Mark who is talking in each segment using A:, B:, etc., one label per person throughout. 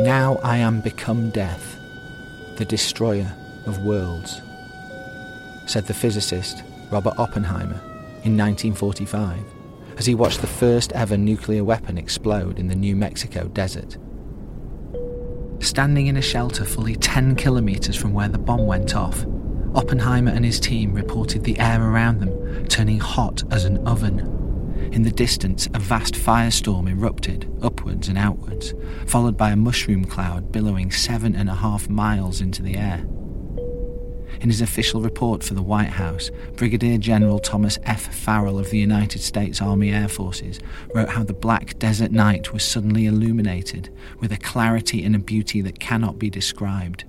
A: Now I am become death, the destroyer of worlds, said the physicist Robert Oppenheimer in 1945 as he watched the first ever nuclear weapon explode in the New Mexico desert. Standing in a shelter fully 10 kilometres from where the bomb went off, Oppenheimer and his team reported the air around them turning hot as an oven. In the distance, a vast firestorm erupted upwards and outwards, followed by a mushroom cloud billowing seven and a half miles into the air. In his official report for the White House, Brigadier General Thomas F. Farrell of the United States Army Air Forces wrote how the black desert night was suddenly illuminated with a clarity and a beauty that cannot be described.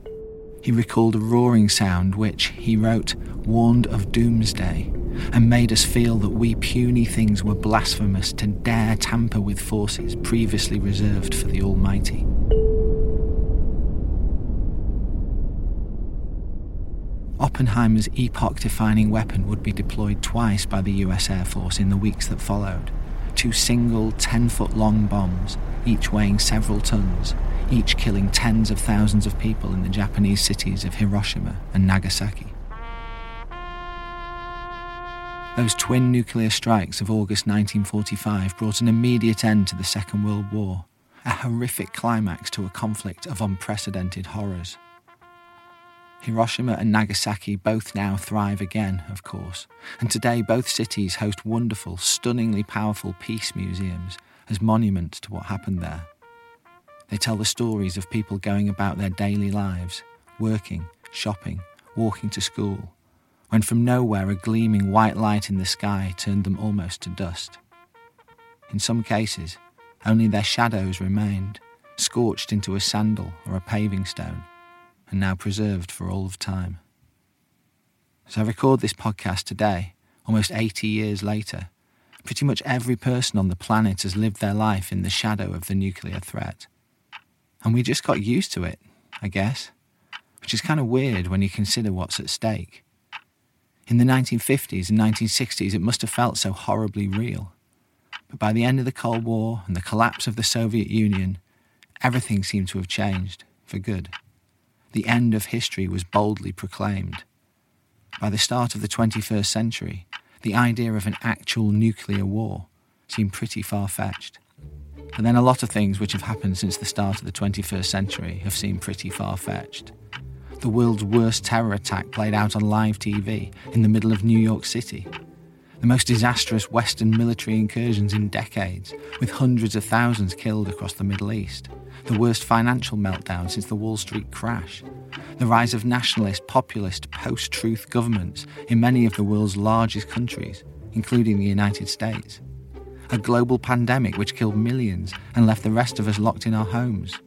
A: He recalled a roaring sound which, he wrote, warned of doomsday and made us feel that we puny things were blasphemous to dare tamper with forces previously reserved for the Almighty. Oppenheimer's epoch defining weapon would be deployed twice by the US Air Force in the weeks that followed. Two single 10 foot long bombs, each weighing several tons, each killing tens of thousands of people in the Japanese cities of Hiroshima and Nagasaki. Those twin nuclear strikes of August 1945 brought an immediate end to the Second World War, a horrific climax to a conflict of unprecedented horrors. Hiroshima and Nagasaki both now thrive again, of course, and today both cities host wonderful, stunningly powerful peace museums as monuments to what happened there. They tell the stories of people going about their daily lives, working, shopping, walking to school, when from nowhere a gleaming white light in the sky turned them almost to dust. In some cases, only their shadows remained, scorched into a sandal or a paving stone, and now preserved for all of time. As I record this podcast today, almost 80 years later, pretty much every person on the planet has lived their life in the shadow of the nuclear threat. And we just got used to it, I guess, which is kind of weird when you consider what's at stake. In the 1950s and 1960s, it must have felt so horribly real. But by the end of the Cold War and the collapse of the Soviet Union, everything seemed to have changed for good. The end of history was boldly proclaimed. By the start of the 21st century, the idea of an actual nuclear war seemed pretty far fetched. And then a lot of things which have happened since the start of the 21st century have seemed pretty far fetched the world's worst terror attack played out on live TV in the middle of New York City. The most disastrous Western military incursions in decades, with hundreds of thousands killed across the Middle East. The worst financial meltdown since the Wall Street crash. The rise of nationalist, populist, post truth governments in many of the world's largest countries, including the United States. A global pandemic which killed millions and left the rest of us locked in our homes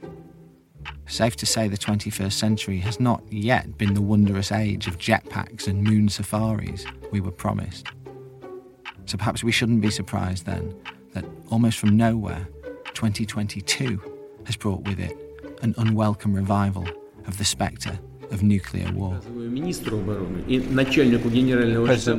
A: Safe to say the 21st century has not yet been the wondrous age of jetpacks and moon safaris we were promised. So perhaps we shouldn't be surprised then that almost from nowhere, 2022 has brought with it an unwelcome revival of the spectre of nuclear war.
B: President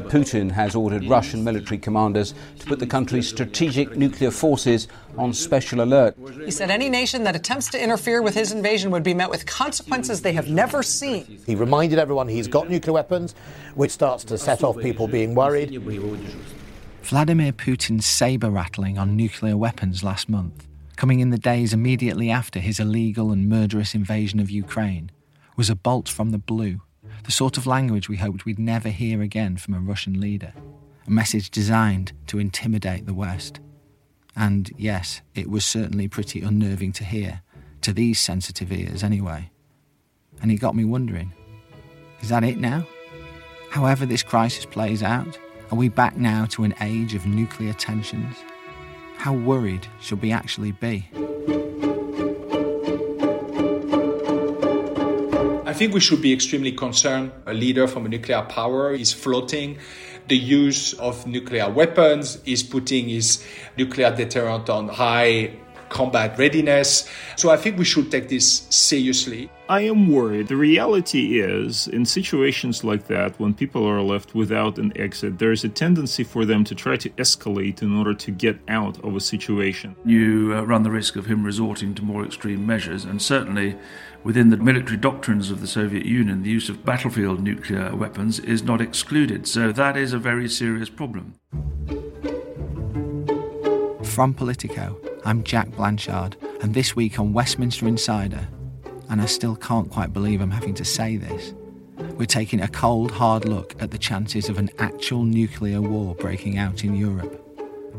B: Putin has ordered Russian military commanders to put the country's strategic nuclear forces on special alert.
C: He said any nation that attempts to interfere with his invasion would be met with consequences they have never seen.
D: He reminded everyone he's got nuclear weapons, which starts to set off people being worried.
A: Vladimir Putin's saber rattling on nuclear weapons last month, coming in the days immediately after his illegal and murderous invasion of Ukraine, was a bolt from the blue, the sort of language we hoped we'd never hear again from a Russian leader, a message designed to intimidate the West. And yes, it was certainly pretty unnerving to hear, to these sensitive ears anyway. And it got me wondering is that it now? However, this crisis plays out, are we back now to an age of nuclear tensions? How worried should we actually be?
E: I think we should be extremely concerned. A leader from a nuclear power is floating the use of nuclear weapons, is putting his nuclear deterrent on high combat readiness. So I think we should take this seriously.
F: I am worried. The reality is, in situations like that, when people are left without an exit, there is a tendency for them to try to escalate in order to get out of a situation.
G: You uh, run the risk of him resorting to more extreme measures, and certainly within the military doctrines of the Soviet Union, the use of battlefield nuclear weapons is not excluded. So that is a very serious problem.
A: From Politico, I'm Jack Blanchard, and this week on Westminster Insider, and I still can't quite believe I'm having to say this, we're taking a cold, hard look at the chances of an actual nuclear war breaking out in Europe,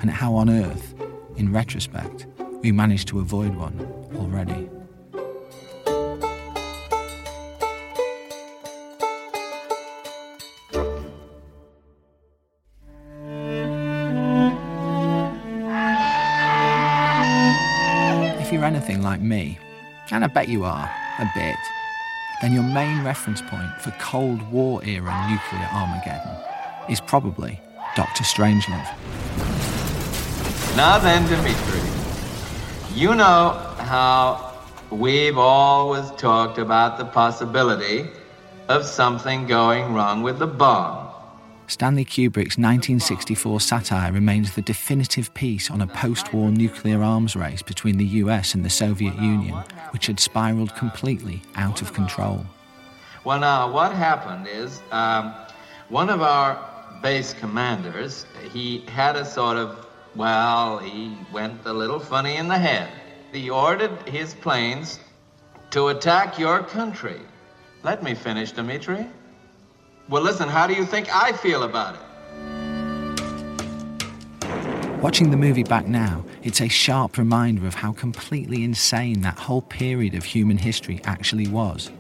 A: and how on earth, in retrospect, we managed to avoid one already. Like me, and I bet you are, a bit, then your main reference point for Cold War era nuclear Armageddon is probably Dr. Strangelove.
H: Now then, Dmitri, you know how we've always talked about the possibility of something going wrong with the bomb.
A: Stanley Kubrick's 1964 satire remains the definitive piece on a post war nuclear arms race between the US and the Soviet Union, which had spiraled completely out of control.
H: Well, now, what happened is um, one of our base commanders, he had a sort of, well, he went a little funny in the head. He ordered his planes to attack your country. Let me finish, Dmitri. Well, listen, how do you think I feel about it?
A: Watching the movie back now, it's a sharp reminder of how completely insane that whole period of human history actually was,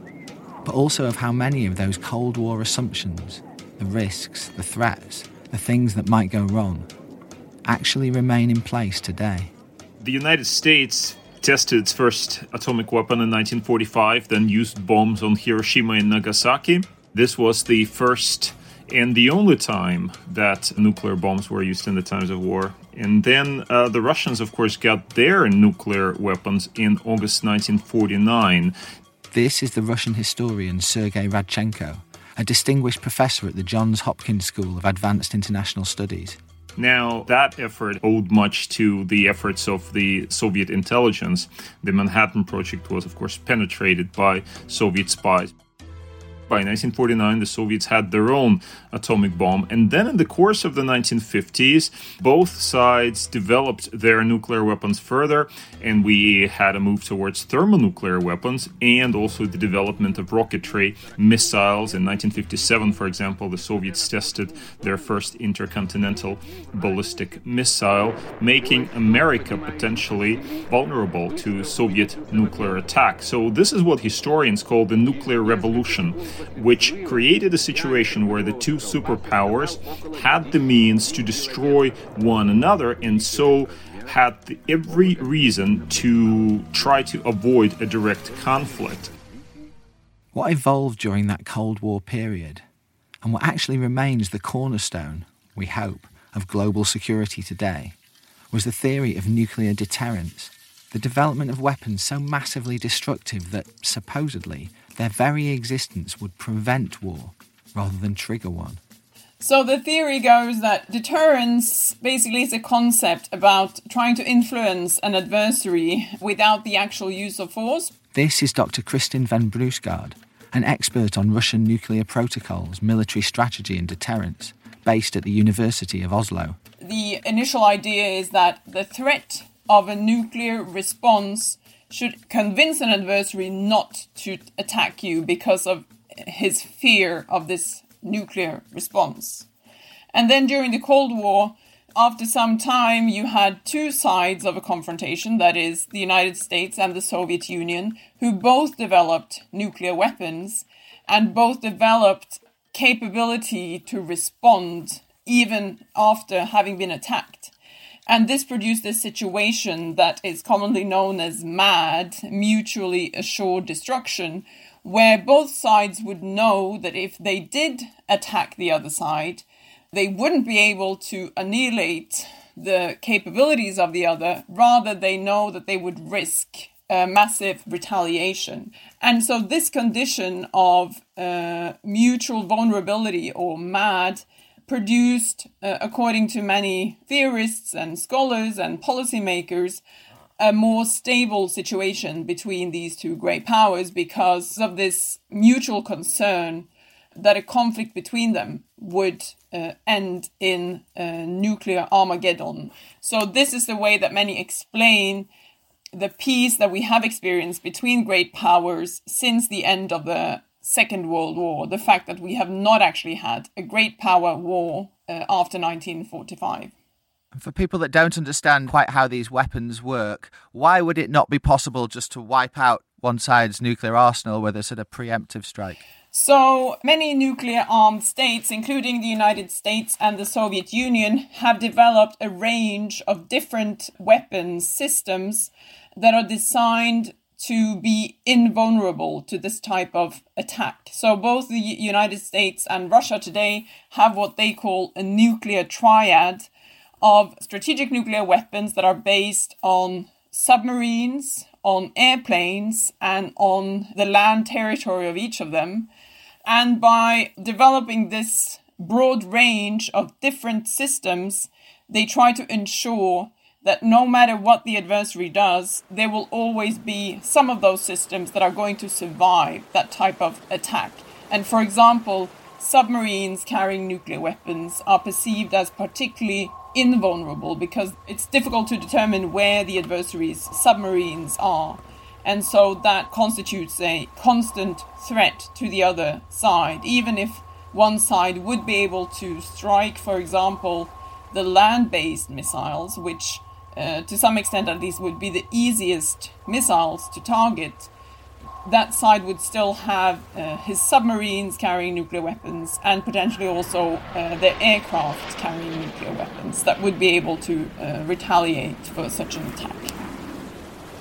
A: but also of how many of those Cold War assumptions, the risks, the threats, the things that might go wrong, actually remain in place today.
F: The United States tested its first atomic weapon in 1945, then used bombs on Hiroshima and Nagasaki. This was the first and the only time that nuclear bombs were used in the times of war. And then uh, the Russians, of course, got their nuclear weapons in August 1949.
A: This is the Russian historian Sergei Radchenko, a distinguished professor at the Johns Hopkins School of Advanced International Studies.
F: Now, that effort owed much to the efforts of the Soviet intelligence. The Manhattan Project was, of course, penetrated by Soviet spies. By 1949, the Soviets had their own atomic bomb. And then, in the course of the 1950s, both sides developed their nuclear weapons further, and we had a move towards thermonuclear weapons and also the development of rocketry missiles. In 1957, for example, the Soviets tested their first intercontinental ballistic missile, making America potentially vulnerable to Soviet nuclear attack. So, this is what historians call the nuclear revolution which created a situation where the two superpowers had the means to destroy one another and so had every reason to try to avoid a direct conflict.
A: What evolved during that Cold War period, and what actually remains the cornerstone, we hope, of global security today, was the theory of nuclear deterrence, the development of weapons so massively destructive that, supposedly, their very existence would prevent war rather than trigger one.
I: So the theory goes that deterrence basically is a concept about trying to influence an adversary without the actual use of force.
A: This is Dr. Kristin Ven Bruusgaard, an expert on Russian nuclear protocols, military strategy, and deterrence, based at the University of Oslo.
I: The initial idea is that the threat of a nuclear response should convince an adversary not to attack you because of his fear of this nuclear response. And then during the Cold War, after some time, you had two sides of a confrontation that is, the United States and the Soviet Union, who both developed nuclear weapons and both developed capability to respond even after having been attacked. And this produced a situation that is commonly known as MAD, mutually assured destruction, where both sides would know that if they did attack the other side, they wouldn't be able to annihilate the capabilities of the other, rather, they know that they would risk uh, massive retaliation. And so, this condition of uh, mutual vulnerability or MAD produced, uh, according to many theorists and scholars and policymakers, a more stable situation between these two great powers because of this mutual concern that a conflict between them would uh, end in nuclear Armageddon. So, this is the way that many explain the peace that we have experienced between great powers since the end of the Second World War, the fact that we have not actually had a great power war uh, after 1945.
A: For people that don't understand quite how these weapons work, why would it not be possible just to wipe out one side's nuclear arsenal with a sort of preemptive strike?
I: So many nuclear armed states, including the United States and the Soviet Union, have developed a range of different weapons systems that are designed to be invulnerable to this type of attack. So both the United States and Russia today have what they call a nuclear triad of strategic nuclear weapons that are based on submarines, on airplanes, and on the land territory of each of them. And by developing this broad range of different systems, they try to ensure that no matter what the adversary does, there will always be some of those systems that are going to survive that type of attack. And for example, submarines carrying nuclear weapons are perceived as particularly invulnerable because it's difficult to determine where the adversary's submarines are. And so that constitutes a constant threat to the other side, even if one side would be able to strike, for example, the land based missiles, which uh, to some extent at least, would be the easiest missiles to target, that side would still have uh, his submarines carrying nuclear weapons and potentially also uh, their aircraft carrying nuclear weapons that would be able to uh, retaliate for such an attack.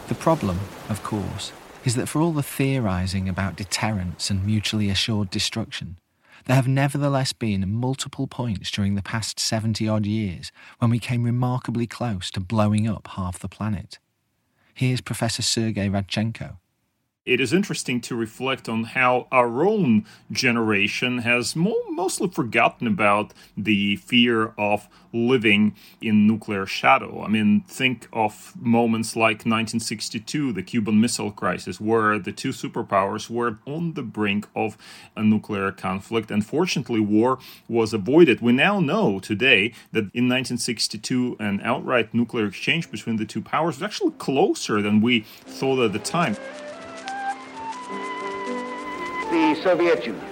A: The problem, of course, is that for all the theorising about deterrence and mutually assured destruction, there have nevertheless been multiple points during the past 70 odd years when we came remarkably close to blowing up half the planet. Here's Professor Sergei Radchenko
F: it is interesting to reflect on how our own generation has mo- mostly forgotten about the fear of living in nuclear shadow. I mean, think of moments like 1962, the Cuban Missile Crisis, where the two superpowers were on the brink of a nuclear conflict. and fortunately, war was avoided. We now know today that in 1962, an outright nuclear exchange between the two powers was actually closer than we thought at the time
J: the Soviet Union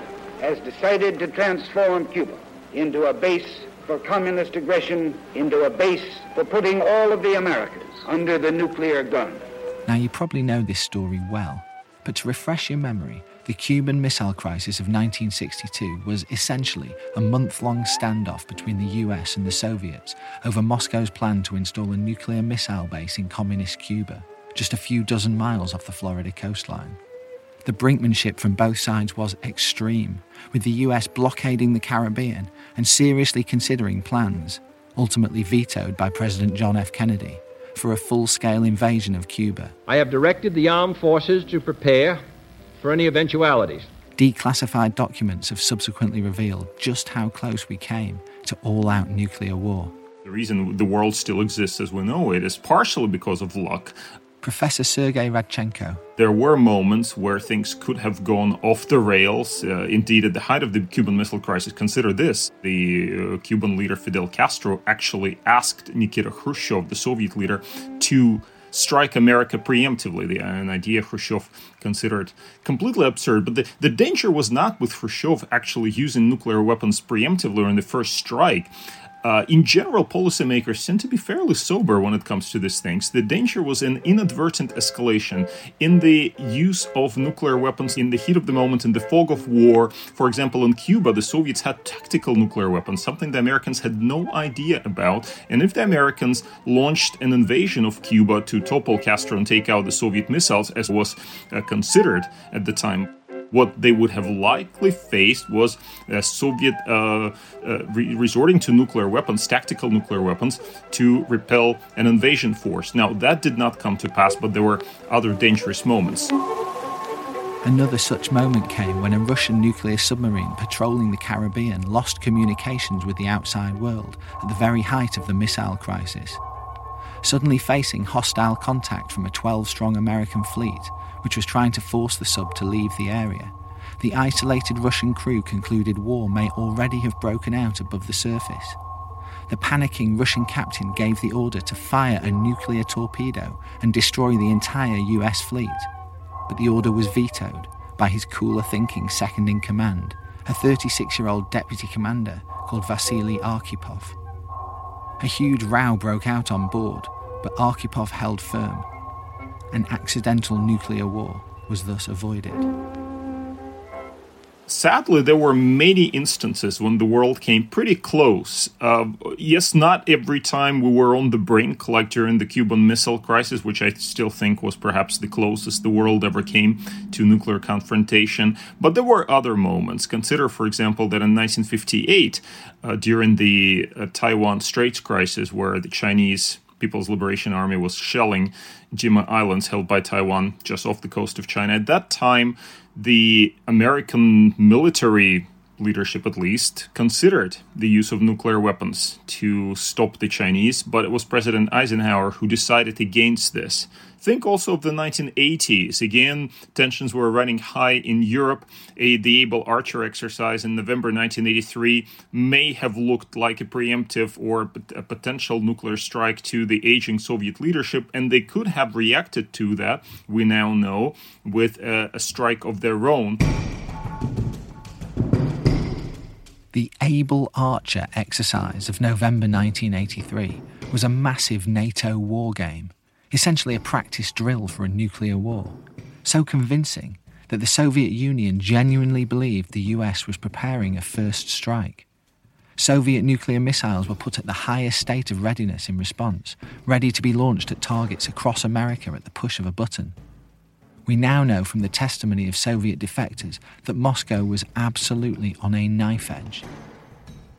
J: has decided to transform Cuba into a base for communist aggression, into a base for putting all of the Americas under the nuclear gun.
A: Now, you probably know this story well, but to refresh your memory, the Cuban Missile Crisis of 1962 was essentially a month long standoff between the US and the Soviets over Moscow's plan to install a nuclear missile base in communist Cuba, just a few dozen miles off the Florida coastline. The brinkmanship from both sides was extreme, with the US blockading the Caribbean and seriously considering plans, ultimately vetoed by President John F. Kennedy, for a full scale invasion of Cuba.
K: I have directed the armed forces to prepare for any eventualities.
A: Declassified documents have subsequently revealed just how close we came to all out nuclear war.
F: The reason the world still exists as we know it is partially because of luck,
A: Professor Sergei Radchenko.
F: There were moments where things could have gone off the rails. Uh, indeed, at the height of the Cuban Missile Crisis, consider this the uh, Cuban leader Fidel Castro actually asked Nikita Khrushchev, the Soviet leader, to strike America preemptively, an idea Khrushchev considered completely absurd. But the, the danger was not with Khrushchev actually using nuclear weapons preemptively in the first strike. Uh, in general, policymakers tend to be fairly sober when it comes to these things. The danger was an inadvertent escalation, in the use of nuclear weapons in the heat of the moment, in the fog of war. For example, in Cuba, the Soviets had tactical nuclear weapons, something the Americans had no idea about. And if the Americans launched an invasion of Cuba to topple Castro and take out the Soviet missiles, as was uh, considered at the time, What they would have likely faced was a Soviet uh, uh, re- resorting to nuclear weapons, tactical nuclear weapons, to repel an invasion force. Now, that did not come to pass, but there were other dangerous moments.
A: Another such moment came when a Russian nuclear submarine patrolling the Caribbean lost communications with the outside world at the very height of the missile crisis. Suddenly facing hostile contact from a 12 strong American fleet, which was trying to force the sub to leave the area, the isolated Russian crew concluded war may already have broken out above the surface. The panicking Russian captain gave the order to fire a nuclear torpedo and destroy the entire US fleet but the order was vetoed by his cooler thinking second in command, a 36 year old deputy commander called Vasily Arkhipov. A huge row broke out on board, but Arkhipov held firm. An accidental nuclear war was thus avoided.
F: Sadly, there were many instances when the world came pretty close. Uh, yes, not every time we were on the brink, like during the Cuban Missile Crisis, which I still think was perhaps the closest the world ever came to nuclear confrontation, but there were other moments. Consider, for example, that in 1958, uh, during the uh, Taiwan Straits Crisis, where the Chinese People's Liberation Army was shelling Jima Islands held by Taiwan just off the coast of China. At that time, the American military leadership, at least, considered the use of nuclear weapons to stop the Chinese, but it was President Eisenhower who decided against this. Think also of the 1980s. Again, tensions were running high in Europe. A, the Able Archer exercise in November 1983 may have looked like a preemptive or a potential nuclear strike to the aging Soviet leadership, and they could have reacted to that, we now know, with a, a strike of their own.
A: The Able Archer exercise of November 1983 was a massive NATO war game essentially a practice drill for a nuclear war, so convincing that the Soviet Union genuinely believed the US was preparing a first strike. Soviet nuclear missiles were put at the highest state of readiness in response, ready to be launched at targets across America at the push of a button. We now know from the testimony of Soviet defectors that Moscow was absolutely on a knife edge.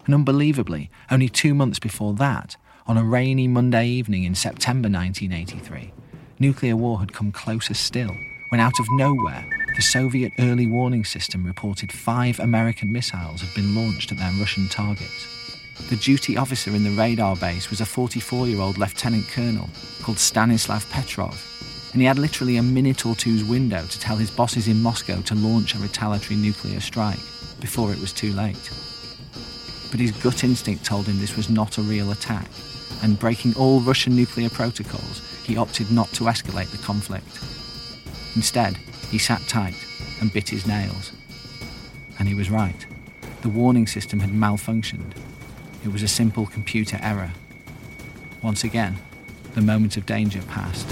A: And unbelievably, only two months before that, on a rainy Monday evening in September 1983, nuclear war had come closer still when, out of nowhere, the Soviet early warning system reported five American missiles had been launched at their Russian targets. The duty officer in the radar base was a 44 year old lieutenant colonel called Stanislav Petrov, and he had literally a minute or two's window to tell his bosses in Moscow to launch a retaliatory nuclear strike before it was too late. But his gut instinct told him this was not a real attack, and breaking all Russian nuclear protocols, he opted not to escalate the conflict. Instead, he sat tight and bit his nails. And he was right. The warning system had malfunctioned. It was a simple computer error. Once again, the moment of danger passed.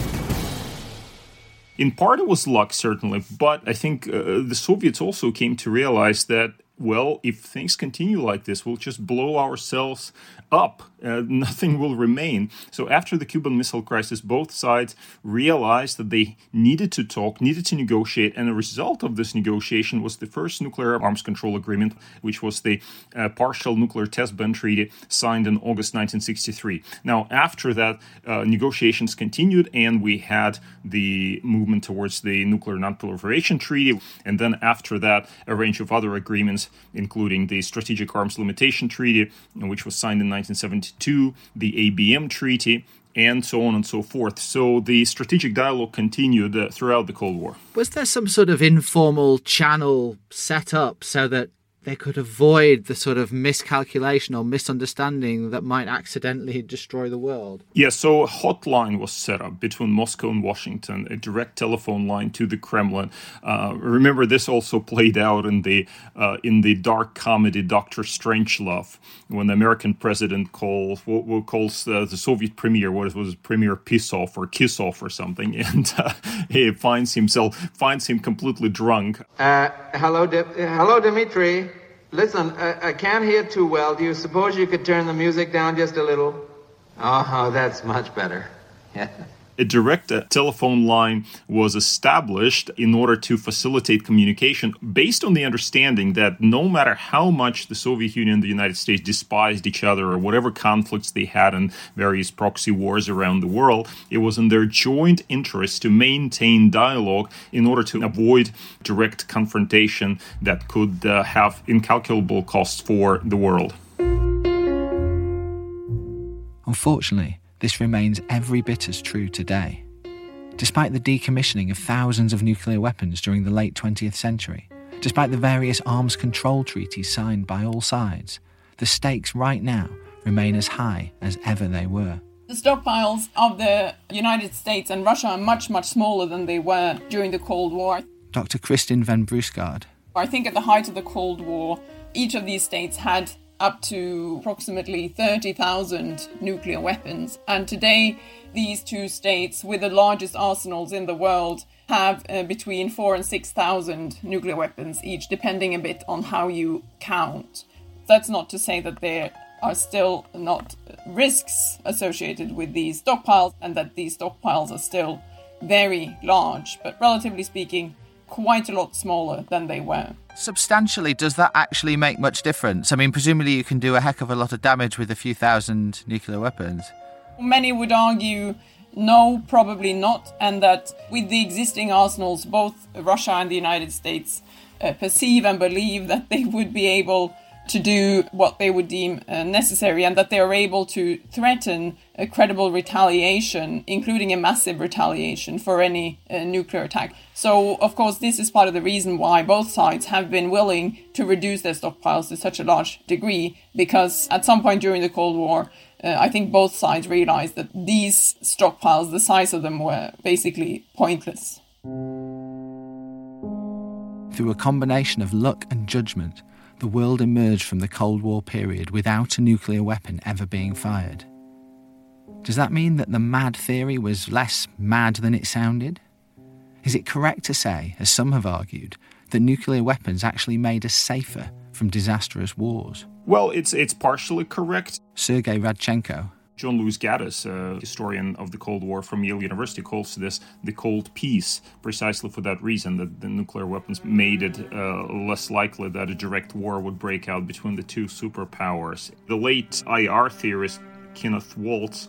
F: In part, it was luck, certainly, but I think uh, the Soviets also came to realize that well, if things continue like this, we'll just blow ourselves up. Uh, nothing will remain. So, after the Cuban Missile Crisis, both sides realized that they needed to talk, needed to negotiate, and a result of this negotiation was the first nuclear arms control agreement, which was the uh, Partial Nuclear Test Ban Treaty signed in August 1963. Now, after that, uh, negotiations continued, and we had the movement towards the Nuclear Nonproliferation Treaty, and then after that, a range of other agreements, including the Strategic Arms Limitation Treaty, which was signed in 1972, the ABM Treaty, and so on and so forth. So the strategic dialogue continued uh, throughout the Cold War.
A: Was there some sort of informal channel set up so that they could avoid the sort of miscalculation or misunderstanding that might accidentally destroy the world.
F: Yeah, so a hotline was set up between Moscow and Washington, a direct telephone line to the Kremlin. Uh, remember, this also played out in the uh, in the dark comedy Doctor Strangelove, when the American president calls what, what calls uh, the Soviet premier what was it, Premier Pissoff or Kissoff or something, and uh, he finds himself finds him completely drunk.
H: Uh, hello, Di- hello, Dmitri. Listen, I, I can't hear too well. Do you suppose you could turn the music down just a little? Oh, that's much better. Yeah.
F: a direct telephone line was established in order to facilitate communication based on the understanding that no matter how much the Soviet Union and the United States despised each other or whatever conflicts they had in various proxy wars around the world, it was in their joint interest to maintain dialogue in order to avoid direct confrontation that could uh, have incalculable costs for the world.
A: Unfortunately, this remains every bit as true today. Despite the decommissioning of thousands of nuclear weapons during the late 20th century, despite the various arms control treaties signed by all sides, the stakes right now remain as high as ever they were.
I: The stockpiles of the United States and Russia are much, much smaller than they were during the Cold War.
A: Dr. Kristin Ven Bruusgaard.
I: I think at the height of the Cold War, each of these states had up to approximately 30,000 nuclear weapons. And today, these two states, with the largest arsenals in the world, have uh, between 4 and 6,000 nuclear weapons each, depending a bit on how you count. That's not to say that there are still not risks associated with these stockpiles and that these stockpiles are still very large, but relatively speaking, quite a lot smaller than they were.
A: Substantially, does that actually make much difference? I mean, presumably you can do a heck of a lot of damage with a few thousand nuclear weapons.
I: Many would argue no, probably not, and that with the existing arsenals, both Russia and the United States uh, perceive and believe that they would be able to do what they would deem uh, necessary and that they are able to threaten a credible retaliation, including a massive retaliation for any uh, nuclear attack. So, of course, this is part of the reason why both sides have been willing to reduce their stockpiles to such a large degree, because at some point during the Cold War, uh, I think both sides realized that these stockpiles, the size of them, were basically pointless.
A: Through a combination of luck and judgment, the world emerged from the Cold War period without a nuclear weapon ever being fired. Does that mean that the mad theory was less mad than it sounded? Is it correct to say, as some have argued, that nuclear weapons actually made us safer from disastrous wars?
F: Well, it's it's partially correct.
A: Sergei Radchenko,
F: John Lewis Gaddis, a historian of the Cold War from Yale University, calls this the Cold Peace, precisely for that reason that the nuclear weapons made it uh, less likely that a direct war would break out between the two superpowers. The late IR theorist Kenneth Waltz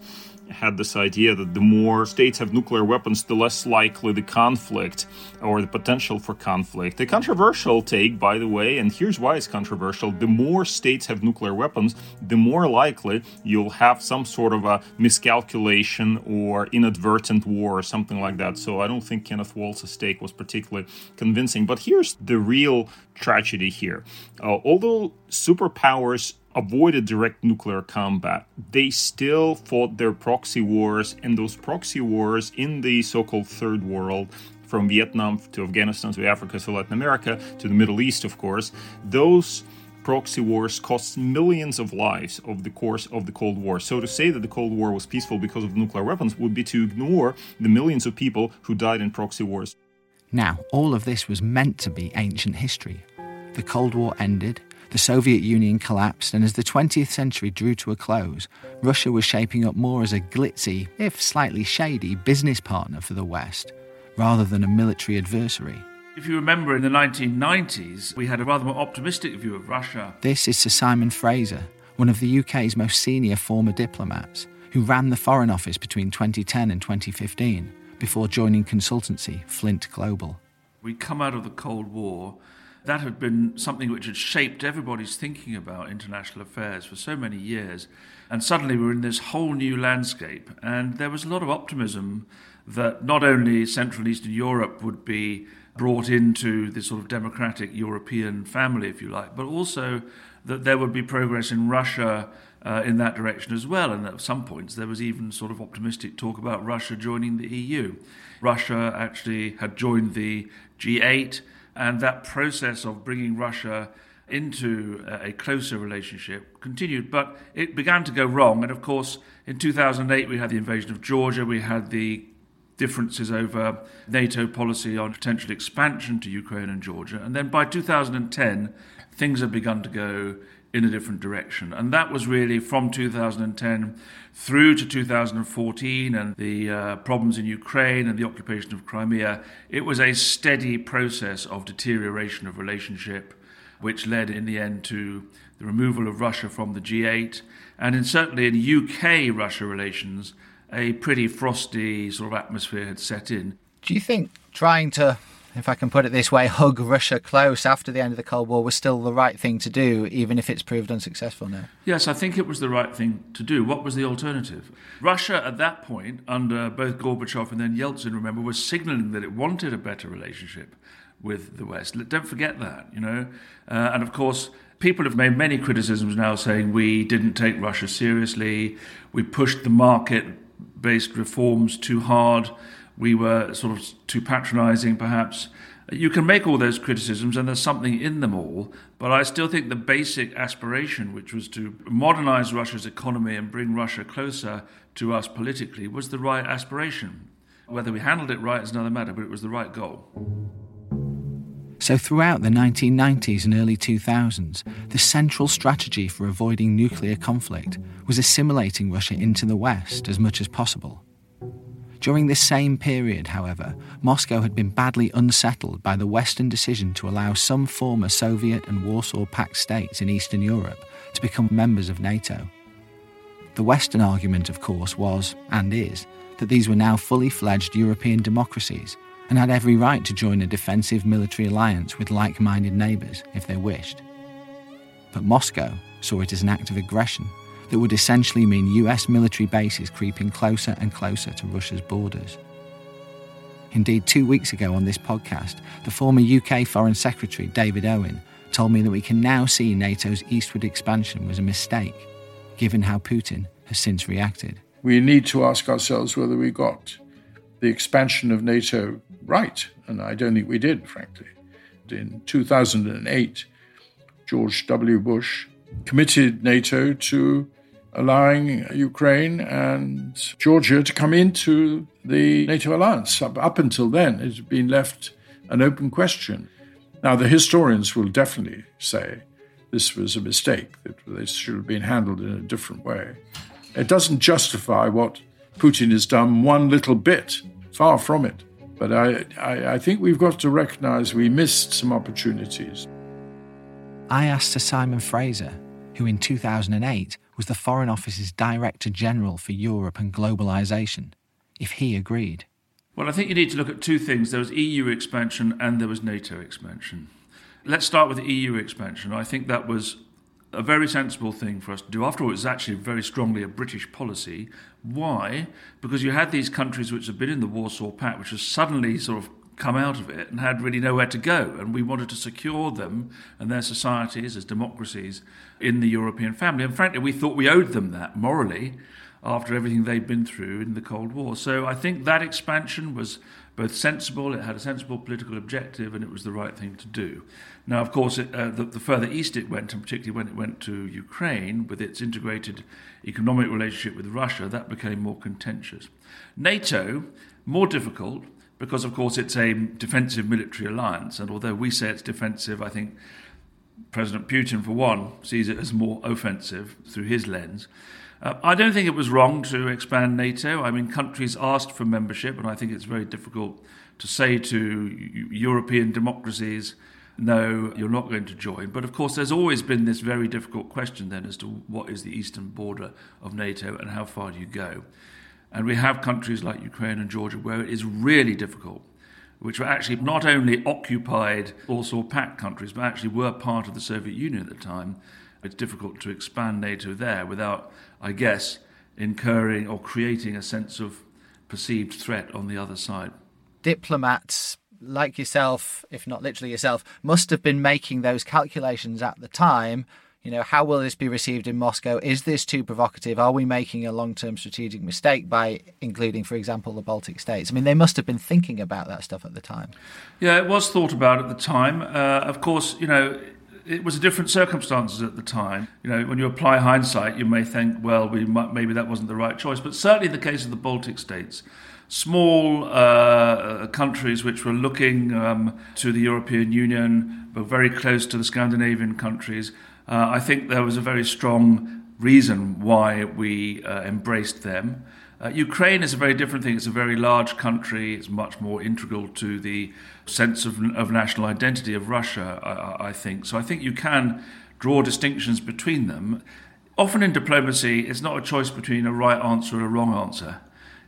F: had this idea that the more states have nuclear weapons, the less likely the conflict or the potential for conflict. A controversial take, by the way, and here's why it's controversial the more states have nuclear weapons, the more likely you'll have some sort of a miscalculation or inadvertent war or something like that. So I don't think Kenneth Waltz's take was particularly convincing. But here's the real tragedy here. Uh, although superpowers avoided direct nuclear combat. They still fought their proxy wars, and those proxy wars in the so called Third World, from Vietnam to Afghanistan to Africa to Latin America to the Middle East, of course, those proxy wars cost millions of lives over the course of the Cold War. So to say that the Cold War was peaceful because of nuclear weapons would be to ignore the millions of people who died in proxy wars.
A: Now, all of this was meant to be ancient history. The Cold War ended, the Soviet Union collapsed, and as the 20th century drew to a close, Russia was shaping up more as a glitzy, if slightly shady, business partner for the West, rather than a military adversary.
G: If you remember, in the 1990s, we had a rather more optimistic view of Russia.
A: This is Sir Simon Fraser, one of the UK's most senior former diplomats, who ran the Foreign Office between 2010 and 2015 before joining consultancy Flint Global.
G: We come out of the Cold War that had been something which had shaped everybody's thinking about international affairs for so many years. And suddenly we're in this whole new landscape. And there was a lot of optimism that not only Central and Eastern Europe would be brought into this sort of democratic European family, if you like, but also that there would be progress in Russia uh, in that direction as well. And at some points, there was even sort of optimistic talk about Russia joining the EU. Russia actually had joined the G8. And that process of bringing Russia into a closer relationship continued, but it began to go wrong. And of course, in 2008, we had the invasion of Georgia, we had the differences over NATO policy on potential expansion to Ukraine and Georgia. And then by 2010, things had begun to go in a different direction. And that was really from 2010 through to 2014 and the uh, problems in Ukraine and the occupation of Crimea. It was a steady process of deterioration of relationship, which led in the end to the removal of Russia from the G8. And in, certainly in UK Russia relations, a pretty frosty sort of atmosphere had set in.
A: Do you think trying to if I can put it this way, hug Russia close after the end of the Cold War was still the right thing to do, even if it's proved unsuccessful now?
G: Yes, I think it was the right thing to do. What was the alternative? Russia, at that point, under both Gorbachev and then Yeltsin, remember, was signaling that it wanted a better relationship with the West. Don't forget that, you know. Uh, and of course, people have made many criticisms now saying we didn't take Russia seriously, we pushed the market based reforms too hard we were sort of too patronizing, perhaps. You can make all those criticisms, and there's something in them all, but I still think the basic aspiration, which was to modernize Russia's economy and bring Russia closer to us politically, was the right aspiration. Whether we handled it right is another matter, but it was the right goal.
A: So, throughout the 1990s and early 2000s, the central strategy for avoiding nuclear conflict was assimilating Russia into the West as much as possible. During this same period, however, Moscow had been badly unsettled by the Western decision to allow some former Soviet and Warsaw Pact states in Eastern Europe to become members of NATO. The Western argument, of course, was, and is, that these were now fully fledged European democracies and had every right to join a defensive military alliance with like minded neighbours if they wished. But Moscow saw it as an act of aggression that would essentially mean US military bases creeping closer and closer to Russia's borders. Indeed, two weeks ago on this podcast, the former UK Foreign Secretary David Owen told me that we can now see NATO's eastward expansion was a mistake, given how Putin has since reacted.
L: We need to ask ourselves whether we got the expansion of NATO right, and I don't think we did, frankly. In 2008, George W. Bush committed NATO to allowing Ukraine and Georgia to come into the NATO alliance. Up, up until then, it had been left an open question. Now, the historians will definitely say this was a mistake, that this should have been handled in a different way. It doesn't justify what Putin has done one little bit, far from it. But I, I, I think we've got to recognize we missed some opportunities.
A: I asked Sir Simon Fraser, who in 2008 was the Foreign Office's Director General for Europe and Globalisation, if he agreed.
G: Well, I think you need to look at two things. There was EU expansion and there was NATO expansion. Let's start with EU expansion. I think that was a very sensible thing for us to do. After all, it was actually very strongly a British policy. Why? Because you had these countries which had been in the Warsaw Pact, which was suddenly sort of come out of it and had really nowhere to go. And we wanted to secure them and their societies as democracies in the European family. And frankly, we thought we owed them that morally after everything they'd been through in the Cold War. So I think that expansion was both sensible, it had a sensible political objective, and it was the right thing to do. Now, of course, it, uh, the, the, further east it went, and particularly when it went to Ukraine, with its integrated economic relationship with Russia, that became more contentious. NATO, more difficult, because, of course, it's a defensive military alliance. And although we say it's defensive, I think President Putin, for one, sees it as more offensive through his lens. Uh, I don't think it was wrong to expand NATO. I mean, countries asked for membership, and I think it's very difficult to say to European democracies, no, you're not going to join. But of course, there's always been this very difficult question then as to what is the eastern border of NATO and how far do you go. And we have countries like Ukraine and Georgia where it is really difficult, which were actually not only occupied Warsaw Pact countries, but actually were part of the Soviet Union at the time. It's difficult to expand NATO there without, I guess, incurring or creating a sense of perceived threat on the other side.
A: Diplomats like yourself, if not literally yourself, must have been making those calculations at the time you know, how will this be received in Moscow? Is this too provocative? Are we making a long term strategic mistake by including, for example, the Baltic states? I mean, they must have been thinking about that stuff at the time.
G: Yeah, it was thought about at the time. Uh, of course, you know, it was a different circumstances at the time. You know, when you apply hindsight, you may think, well, we might, maybe that wasn't the right choice. But certainly in the case of the Baltic states, small uh, countries which were looking um, to the European Union, but very close to the Scandinavian countries, Uh, I think there was a very strong reason why we uh, embraced them. Uh, Ukraine is a very different thing. It's a very large country. It's much more integral to the sense of, of national identity of Russia, I, I think. So I think you can draw distinctions between them. Often in diplomacy, it's not a choice between a right answer and a wrong answer.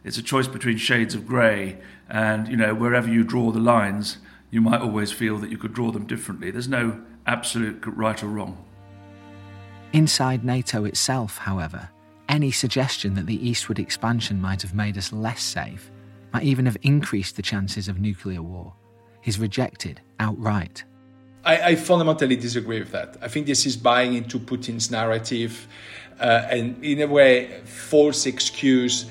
G: It's a choice between shades of grey, and you know wherever you draw the lines, you might always feel that you could draw them differently. There's no absolute right or wrong.
A: Inside NATO itself, however, any suggestion that the eastward expansion might have made us less safe, might even have increased the chances of nuclear war, is rejected outright.
E: I, I fundamentally disagree with that. I think this is buying into Putin's narrative uh, and, in a way, false excuse.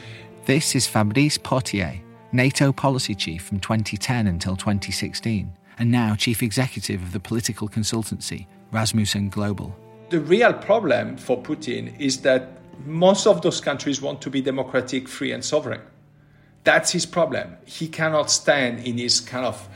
A: This is Fabrice Pothier, NATO policy chief from 2010 until 2016, and now chief executive of the political consultancy Rasmussen Global.
E: The real problem for Putin is that most of those countries want to be democratic, free, and sovereign. That's his problem. He cannot stand in his kind of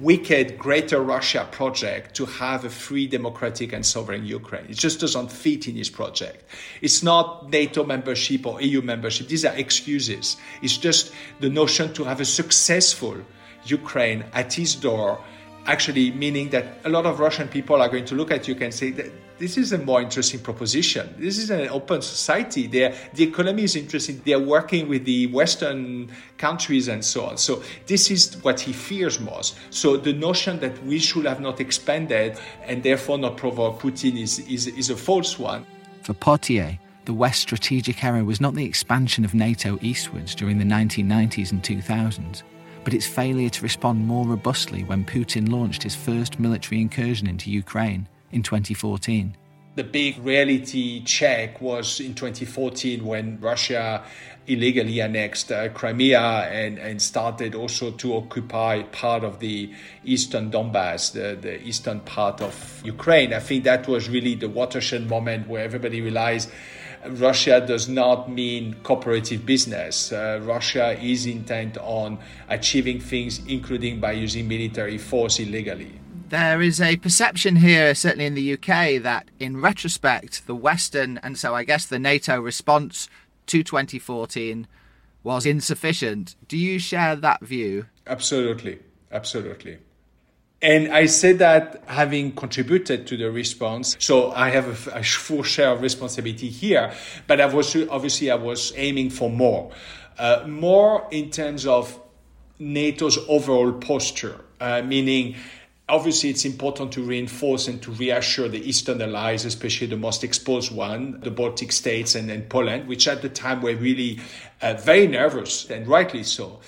E: wicked Greater Russia project to have a free, democratic, and sovereign Ukraine. It just doesn't fit in his project. It's not NATO membership or EU membership. These are excuses. It's just the notion to have a successful Ukraine at his door actually meaning that a lot of Russian people are going to look at you and say that this is a more interesting proposition. This is an open society. They're, the economy is interesting. They're working with the Western countries and so on. So this is what he fears most. So the notion that we should have not expanded and therefore not provoke Putin is, is, is a false one.
A: For Pothier, the West's strategic error was not the expansion of NATO eastwards during the 1990s and 2000s but its failure to respond more robustly when Putin launched his first military incursion into Ukraine in 2014.
E: The big reality check was in 2014 when Russia illegally annexed uh, Crimea and, and started also to occupy part of the eastern Donbass, the, the eastern part of Ukraine. I think that was really the watershed moment where everybody realized Russia does not mean cooperative business. Uh, Russia is intent on achieving things, including by using military force illegally.
M: There is a perception here, certainly in the UK, that in retrospect, the Western and so I guess the NATO response to 2014 was insufficient. Do you share that view?
E: Absolutely. Absolutely. And I say that having contributed to the response, so I have a, a full share of responsibility here, but I was obviously I was aiming for more, uh, more in terms of NATO's overall posture, uh, meaning Obviously, it's important to reinforce and to reassure the Eastern allies, especially the most exposed one, the Baltic states and, and Poland, which at the time were really uh, very nervous, and rightly so.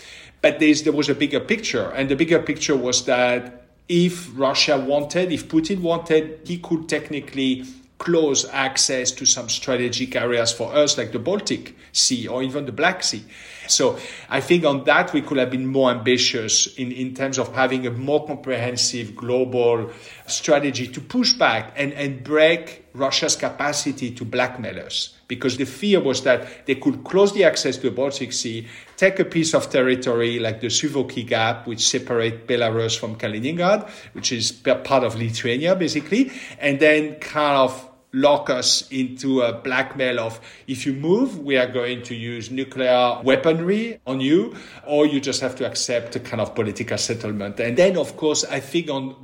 E: But there was a bigger picture, and the bigger picture was that if Russia wanted, if Putin wanted, he could technically close access to some strategic areas for us, like the Baltic Sea or even the Black Sea. So I think on that we could have been more ambitious in, in terms of having a more comprehensive global strategy to push back and, and break Russia's capacity to blackmail us. Because the fear was that they could close the access to the Baltic Sea, take a piece of territory like the Suwalki Gap, which separates Belarus from Kaliningrad, which is part of Lithuania basically, and then kind of lock us into a blackmail of if you move, we are going to use nuclear weaponry on you, or you just have to accept a kind of political settlement. And then, of course, I think on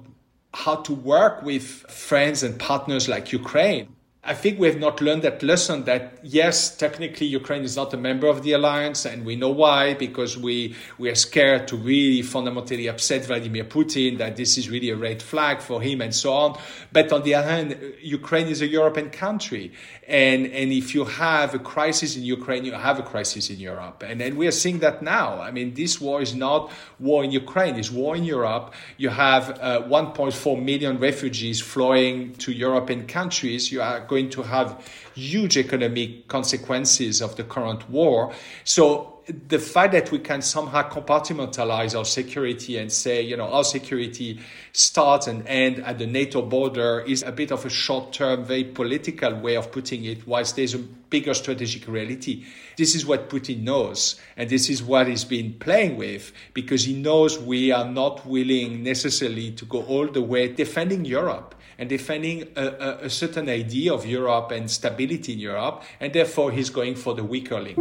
E: how to work with friends and partners like Ukraine I think we have not learned that lesson that yes, technically Ukraine is not a member of the alliance, and we know why because we we are scared to really fundamentally upset Vladimir Putin that this is really a red flag for him and so on. But on the other hand, Ukraine is a European country, and and if you have a crisis in Ukraine, you have a crisis in Europe, and and we are seeing that now. I mean, this war is not war in Ukraine; it's war in Europe. You have uh, 1.4 million refugees flowing to European countries. You are going to have huge economic consequences of the current war. So the fact that we can somehow compartmentalize our security and say, you know, our security starts and ends at the NATO border is a bit of a short term, very political way of putting it, whilst there's a bigger strategic reality. This is what Putin knows, and this is what he's been playing with because he knows we are not willing necessarily to go all the way defending Europe and defending a, a, a certain idea of Europe and stability in Europe, and therefore he's going for the weaker link.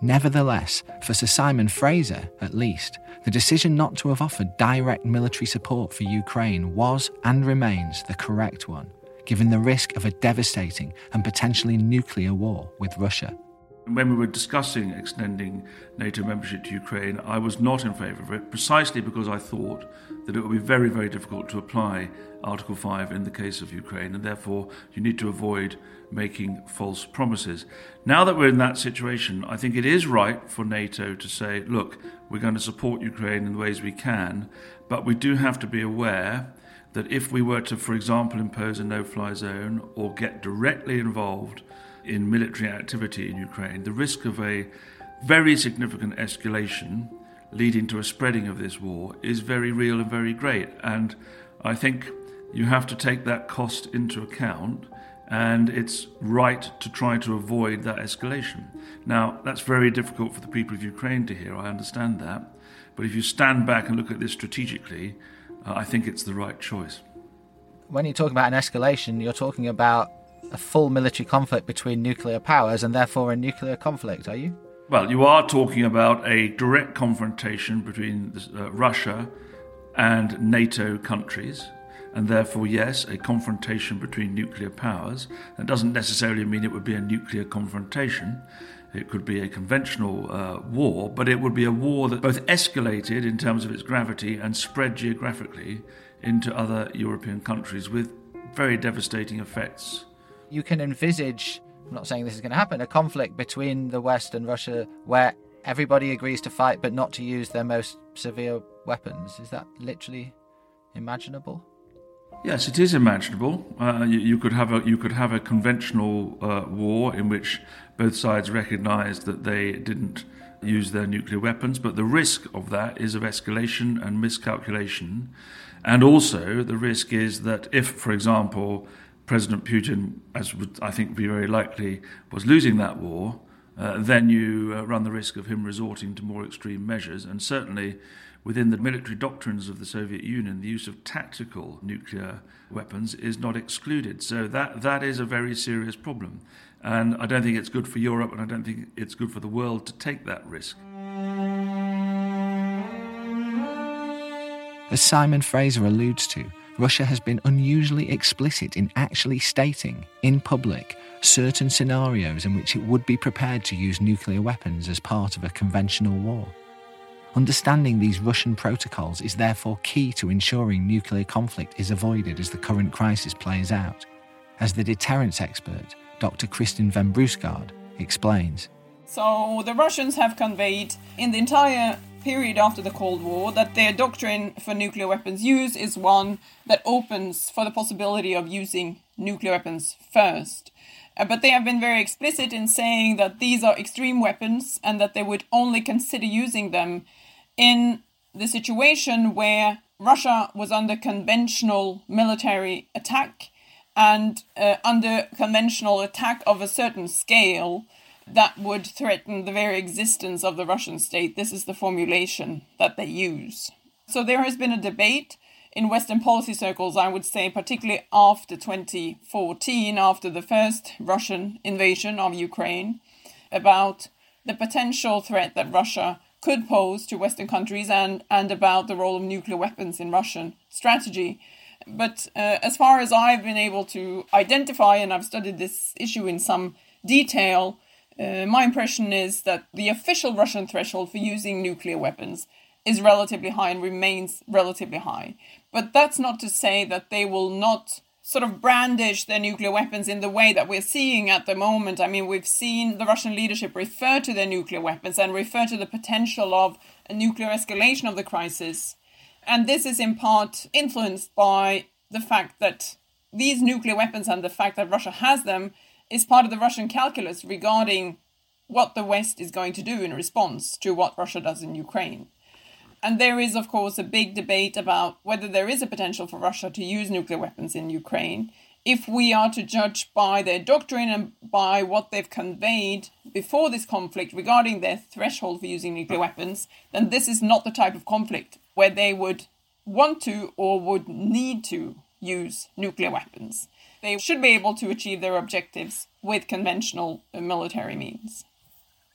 A: Nevertheless, for Sir Simon Fraser, at least, the decision not to have offered direct military support for Ukraine was and remains the correct one, given the risk of a devastating and potentially nuclear war with Russia.
G: When we were discussing extending NATO membership to Ukraine, I was not in favour of it precisely because I thought that it will be very, very difficult to apply Article 5 in the case of Ukraine, and therefore you need to avoid making false promises. Now that we're in that situation, I think it is right for NATO to say, look, we're going to support Ukraine in the ways we can, but we do have to be aware that if we were to, for example, impose a no fly zone or get directly involved in military activity in Ukraine, the risk of a very significant escalation leading to a spreading of this war is very real and very great. And I think you have to take that cost into account, and it's right to try to avoid that escalation. Now, that's very difficult for the people of Ukraine to hear, I understand that. But if you stand back and look at this strategically, uh, I think it's the right choice.
M: When you're talking about an escalation, you're talking about a full military conflict between nuclear powers and therefore a nuclear conflict, are you?
G: Well, you are talking about a direct confrontation between uh, Russia and NATO countries, and therefore, yes, a confrontation between nuclear powers. That doesn't necessarily mean it would be a nuclear confrontation. It could be a conventional uh, war, but it would be a war that both escalated in terms of its gravity and spread geographically into other European countries with very devastating effects
M: you can envisage, I'm not saying this is going to happen, a conflict between the West and Russia where everybody agrees to fight but not to use their most severe weapons. Is that literally imaginable?
G: Yes, it is imaginable. Uh, you, you, could have a you could have a conventional uh, war in which both sides recognise that they didn't use their nuclear weapons, but the risk of that is of escalation and miscalculation, and also the risk is that if, for example, President Putin, as would I think be very likely, was losing that war, uh, then you uh, run the risk of him resorting to more extreme measures. And certainly, within the military doctrines of the Soviet Union, the use of tactical nuclear weapons is not excluded. So that that is a very serious problem. And I don't think it's good for Europe, and I don't think it's good for the world to take that risk.
A: As Simon Fraser alludes to, Russia has been unusually explicit in actually stating, in public, certain scenarios in which it would be prepared to use nuclear weapons as part of a conventional war. Understanding these Russian protocols is therefore key to ensuring nuclear conflict is avoided as the current crisis plays out, as the deterrence expert, Dr. Kristin Ven Bruusgaard, explains.
I: So the Russians have conveyed in the entire period after the Cold War that their doctrine for nuclear weapons use is one that opens for the possibility of using nuclear weapons first. Uh, but they have been very explicit in saying that these are extreme weapons and that they would only consider using them in the situation where Russia was under conventional military attack and uh, under conventional attack of a certain scale that would threaten the very existence of the Russian state. This is the formulation that they use. So there has been a debate in Western policy circles, I would say, particularly after 2014, after the first Russian invasion of Ukraine, about the potential threat that Russia could pose to Western countries and, and about the role of nuclear weapons in Russian strategy. But uh, as far as I've been able to identify, and I've studied this issue in some detail, uh, my impression is that the official Russian threshold for using nuclear weapons is relatively high and remains relatively high. But that's not to say that they will not sort of brandish their nuclear weapons in the way that we're seeing at the moment. I mean, we've seen the Russian leadership refer to their nuclear weapons and refer to the potential of a nuclear escalation of the crisis. And this is in part influenced by the fact that these nuclear weapons and the fact that Russia has them is part of the Russian calculus regarding what the West is going to do in response to what Russia does in Ukraine. And there is, of course, a big debate about whether there is a potential for Russia to use nuclear weapons in Ukraine. If we are to judge by their doctrine and by what they've conveyed before this conflict regarding their threshold for using nuclear weapons, then this is not the type of conflict where they would want to or would need to use nuclear weapons. They should be able to achieve their objectives with conventional military means.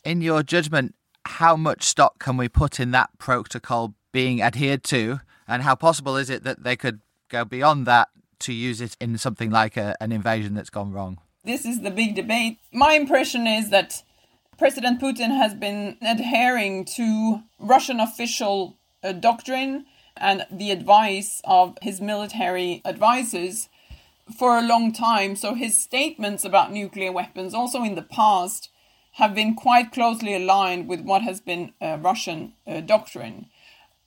M: In your judgment, how much stock can we put in that protocol being adhered to, and how possible is it that they could go beyond that to use it in something like a, an invasion that's gone wrong?
I: This is the big debate. My impression is that President Putin has been adhering to Russian official uh, doctrine and the advice of his military advisors for a long time. So his statements about nuclear weapons, also in the past, have been quite closely aligned with what has been uh, Russian uh, doctrine.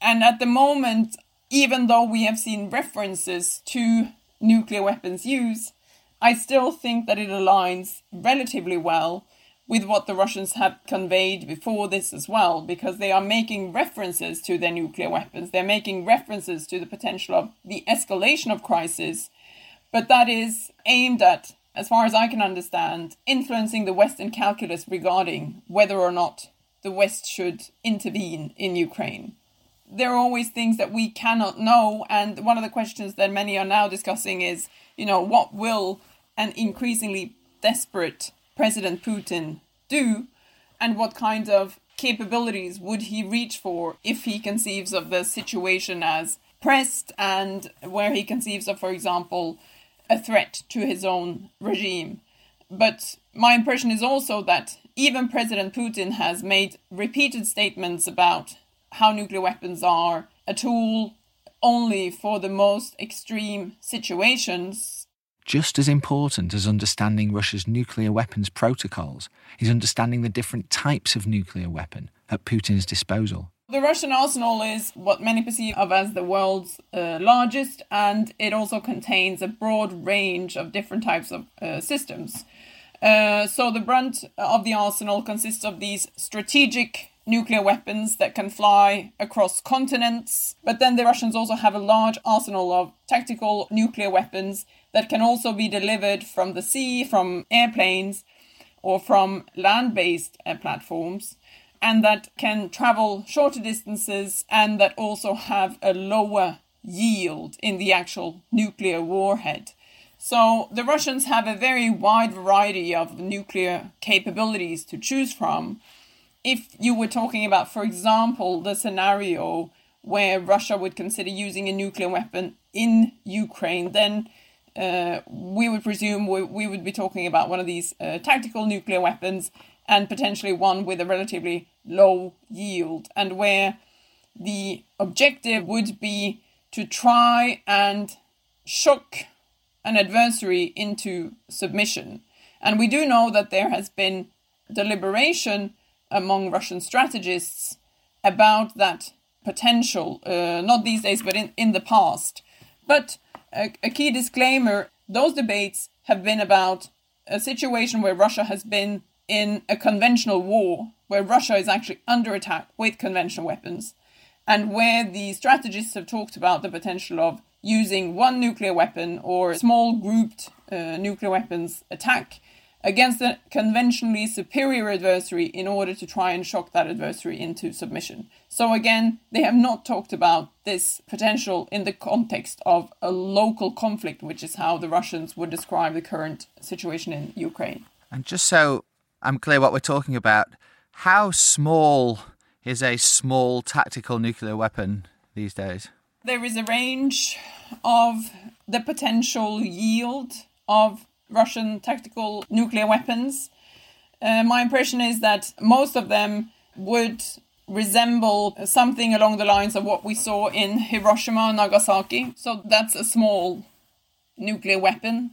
I: And at the moment, even though we have seen references to nuclear weapons use, I still think that it aligns relatively well with what the Russians have conveyed before this as well, because they are making references to their nuclear weapons. They're making references to the potential of the escalation of crisis, but that is aimed at, as far as I can understand, influencing the Western calculus regarding whether or not the West should intervene in Ukraine. There are always things that we cannot know, and one of the questions that many are now discussing is, you know, what will an increasingly desperate President Putin do, and what kind of capabilities would he reach for if he conceives of the situation as pressed and where he conceives of, for example, a threat to his own regime. But my impression is also that even President Putin has made repeated statements about how nuclear weapons are a tool only for the most extreme situations
A: just as important as understanding Russia's nuclear weapons protocols is understanding the different types of nuclear weapon at Putin's disposal.
I: The Russian arsenal is what many perceive of as the world's uh, largest, and it also contains a broad range of different types of uh, systems. Uh, so the brunt of the arsenal consists of these strategic nuclear weapons that can fly across continents. But then the Russians also have a large arsenal of tactical nuclear weapons that can also be delivered from the sea, from airplanes, or from land based uh, platforms, and that can travel shorter distances and that also have a lower yield in the actual nuclear warhead. So the Russians have a very wide variety of nuclear capabilities to choose from if you were talking about, for example, the scenario where Russia would consider using a nuclear weapon in Ukraine, then uh, we would presume we, we, would be talking about one of these uh, tactical nuclear weapons and potentially one with a relatively low yield, and where the objective would be to try and shock an adversary into submission. And we do know that there has been deliberation among Russian strategists about that potential, uh, not these days, but in, in the past. But a, a key disclaimer those debates have been about a situation where Russia has been in a conventional war, where Russia is actually under attack with conventional weapons, and where the strategists have talked about the potential of using one nuclear weapon or small grouped uh, nuclear weapons attack against a conventionally superior adversary in order to try and shock that adversary into submission. So, again, they have not talked about this potential in the context of a local conflict, which is how the Russians would describe the current situation in Ukraine.
M: And just so I'm clear what we're talking about, how small is a small tactical nuclear weapon these days?
I: There is a range of the potential yield of Russian tactical nuclear weapons. Uh, my impression is that most of them would resemble something along the lines of what we saw in Hiroshima and Nagasaki. So that's a small nuclear weapon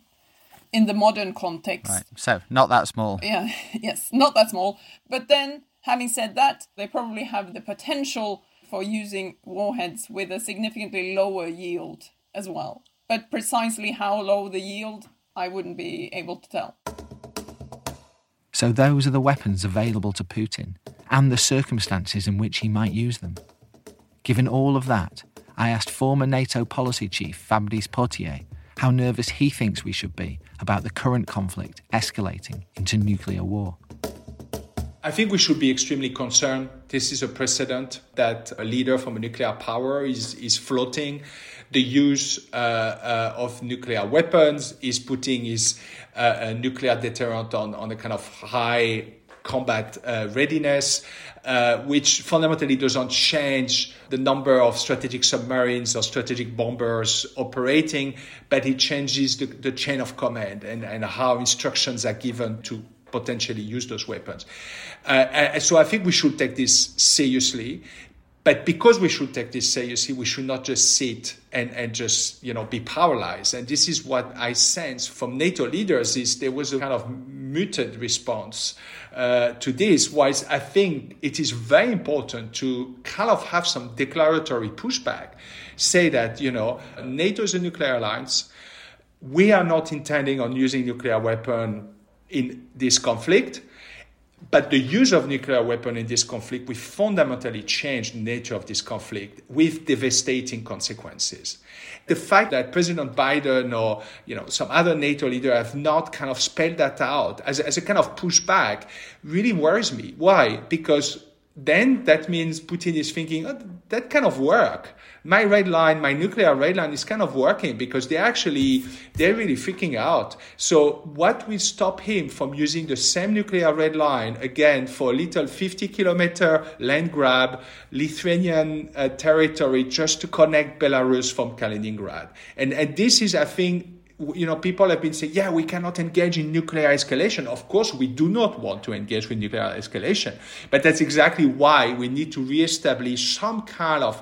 I: in the modern context.
M: Right. So not that small.
I: Yeah. Yes, not that small. But then, having said that, they probably have the potential for using warheads with a significantly lower yield as well. But precisely how low the yield, I wouldn't be able to tell.
A: So, those are the weapons available to Putin and the circumstances in which he might use them. Given all of that, I asked former NATO policy chief Fabrice Pothier how nervous he thinks we should be about the current conflict escalating into nuclear war.
E: I think we should be extremely concerned. This is a precedent that a leader from a nuclear power is, is floating. The use uh, uh, of nuclear weapons is putting his uh, nuclear deterrent on, on a kind of high combat uh, readiness, uh, which fundamentally doesn't change the number of strategic submarines or strategic bombers operating, but it changes the, the chain of command and, and how instructions are given to potentially use those weapons. Uh, so I think we should take this seriously. But because we should take this seriously, we should not just sit and, and just you know be paralyzed. And this is what I sense from NATO leaders is there was a kind of muted response uh, to this. Whilst I think it is very important to kind of have some declaratory pushback, say that you know NATO is a nuclear alliance. We are not intending on using nuclear weapon in this conflict but the use of nuclear weapon in this conflict will fundamentally change the nature of this conflict with devastating consequences. The fact that President Biden or you know some other NATO leader have not kind of spelled that out as, as a kind of pushback really worries me. Why? Because then that means Putin is thinking, oh, that kind of work. My red line, my nuclear red line is kind of working because they actually, they're really freaking out. So what will stop him from using the same nuclear red line again for a little 50 kilometer land grab Lithuanian uh, territory just to connect Belarus from Kaliningrad? And, and this is, I think, you know, people have been saying, yeah, we cannot engage in nuclear escalation. Of course, we do not want to engage with nuclear escalation. But that's exactly why we need to reestablish some kind of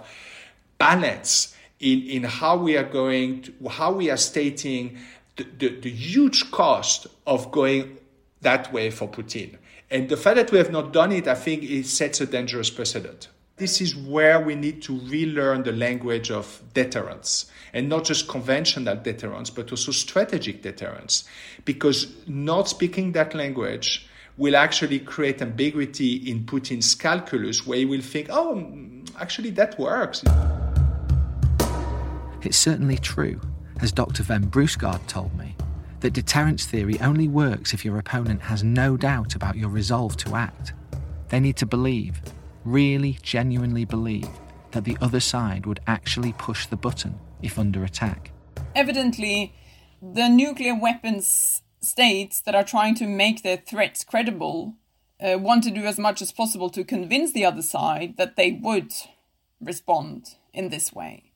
E: balance in, in how we are going, to, how we are stating the, the, the huge cost of going that way for Putin. And the fact that we have not done it, I think, it sets a dangerous precedent. This is where we need to relearn the language of deterrence and not just conventional deterrence, but also strategic deterrence. Because not speaking that language will actually create ambiguity in Putin's calculus where he will think, oh, actually, that works.
A: It's certainly true, as Dr. Ven Bruusgaard told me, that deterrence theory only works if your opponent has no doubt about your resolve to act. They need to believe, really genuinely believe, that the other side would actually push the button if under attack.
I: Evidently, the nuclear weapons states that are trying to make their threats credible uh, want to do as much as possible to convince the other side that they would respond in this way.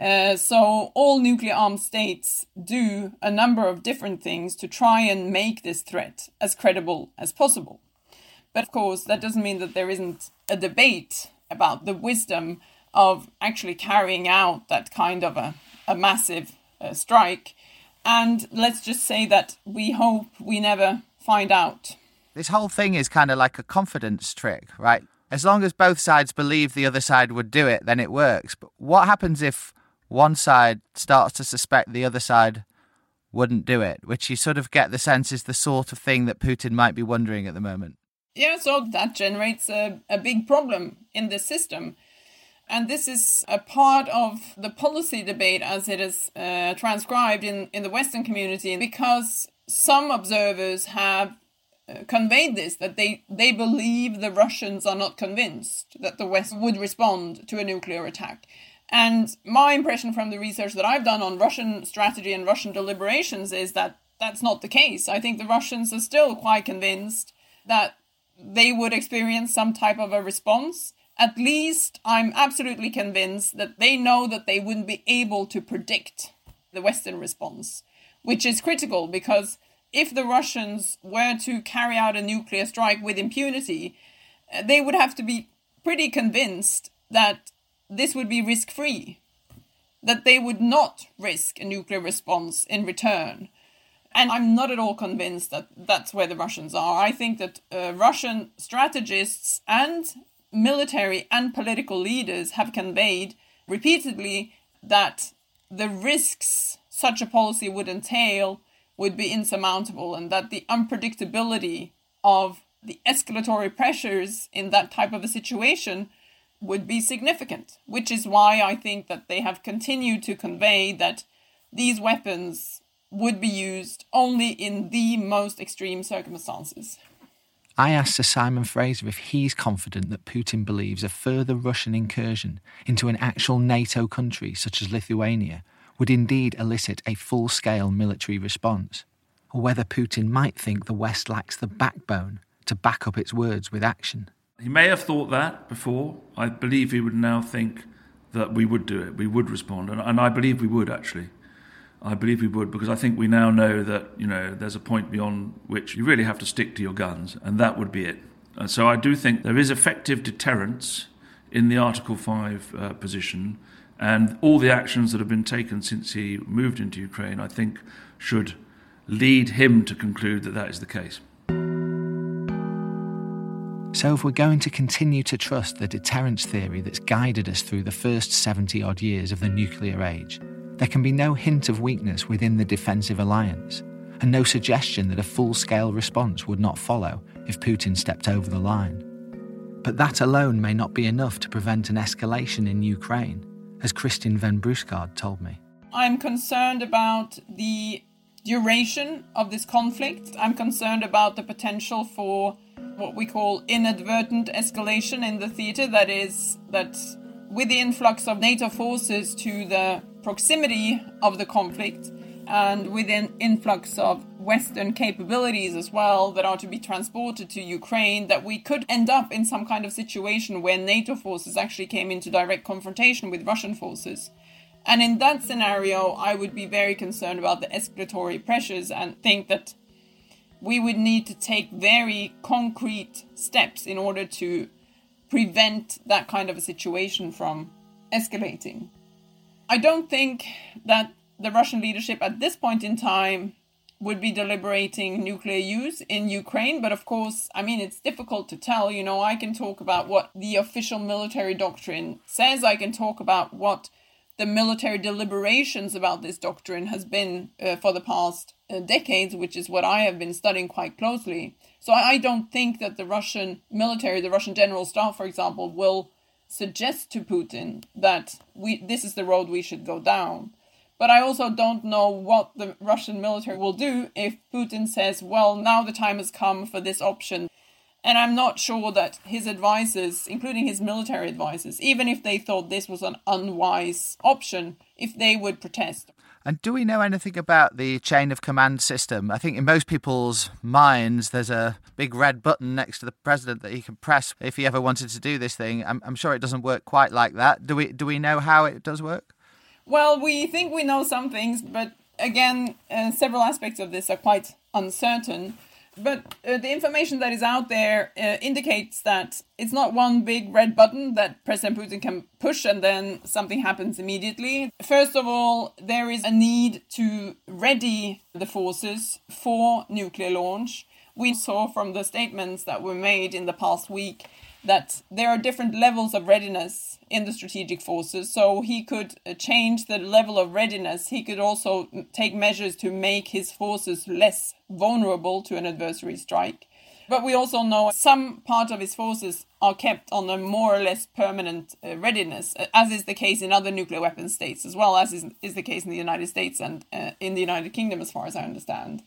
I: Uh, so, all nuclear armed states do a number of different things to try and make this threat as credible as possible. But of course, that doesn't mean that there isn't a debate about the wisdom of actually carrying out that kind of a, a massive uh, strike. And let's just say that we hope we never find out.
M: This whole thing is kind of like a confidence trick, right? As long as both sides believe the other side would do it, then it works. But what happens if one side starts to suspect the other side wouldn't do it, which you sort of get the sense is the sort of thing that Putin might be wondering at the moment?
I: Yeah, so that generates a, a big problem in the system. And this is a part of the policy debate as it is uh, transcribed in, in the Western community because some observers have uh, conveyed this that they, they believe the Russians are not convinced that the West would respond to a nuclear attack. And my impression from the research that I've done on Russian strategy and Russian deliberations is that that's not the case. I think the Russians are still quite convinced that they would experience some type of a response at least I'm absolutely convinced that they know that they wouldn't be able to predict the Western response, which is critical because if the Russians were to carry out a nuclear strike with impunity, they would have to be pretty convinced that this would be risk free, that they would not risk a nuclear response in return. And I'm not at all convinced that that's where the Russians are. I think that uh, Russian strategists and military and political leaders have conveyed repeatedly that the risks such a policy would entail would be insurmountable and that the unpredictability of the escalatory pressures in that type of a situation would be significant, which is why I think that they have continued to convey that these weapons would be used only in the most extreme circumstances.
A: I asked Sir Simon Fraser if he's confident that Putin believes a further Russian incursion into an actual NATO country such as Lithuania would indeed elicit a full scale military response, or whether Putin might think the West lacks the backbone to back up its words with action.
G: He may have thought that before. I believe he would now think that we would do it, we would respond, and, and I believe we would actually. I believe we would because I think we now know that you know there's a point beyond which you really have to stick to your guns, and that would be it. And so I do think there is effective deterrence in the Article Five uh, position, and all the actions that have been taken since he moved into Ukraine, I think, should lead him to conclude that that is the case.
A: So, if we're going to continue to trust the deterrence theory that's guided us through the first 70 odd years of the nuclear age, there can be no hint of weakness within the defensive alliance, and no suggestion that a full scale response would not follow if Putin stepped over the line. But that alone may not be enough to prevent an escalation in Ukraine, as Kristin Ven Bruusgaard told me.
I: I'm concerned about the duration of this conflict. I'm concerned about the potential for what we call inadvertent escalation in the theater. That is, that with the influx of NATO forces to the proximity of the conflict and with an influx of Western capabilities as well that are to be transported to Ukraine, that we could end up in some kind of situation where NATO forces actually came into direct confrontation with Russian forces. And in that scenario, I would be very concerned about the escalatory pressures and think that we would need to take very concrete steps in order to prevent that kind of a situation from escalating. I don't think that the Russian leadership at this point in time would be deliberating nuclear use in Ukraine. But of course, I mean, it's difficult to tell. You know, I can talk about what the official military doctrine says, I can talk about what the military deliberations about this doctrine has been uh, for the past decades, which is what I have been studying quite closely. So I don't think that the Russian military, the Russian general staff, for example, will suggest to Putin that we this is the road we should go down. But I also don't know what the Russian military will do if Putin says, well, now the time has come for this option. And I'm not sure that his advisors, including his military advisors, even if they thought this was an unwise option, if they would protest.
M: And do we know anything about the chain of command system? I think in most people's minds, there's a big red button next to the president that he can press if he ever wanted to do this thing. I'm, I'm sure it doesn't work quite like that. Do we? Do we know how it does work?
I: Well, we think we know some things, but again, uh, several aspects of this are quite uncertain. But uh, the information that is out there uh, indicates that it's not one big red button that President Putin can push and then something happens immediately. First of all, there is a need to ready the forces for nuclear launch. We saw from the statements that were made in the past week that there are different levels of readiness in the strategic forces. So he could uh, change the level of readiness. He could also take measures to make his forces less vulnerable to an adversary strike. But we also know some part of his forces are kept on a more or less permanent uh, readiness, uh, as is the case in other nuclear weapon states, as well as is, is the case in the United States and uh, in the United Kingdom, as far as I understand.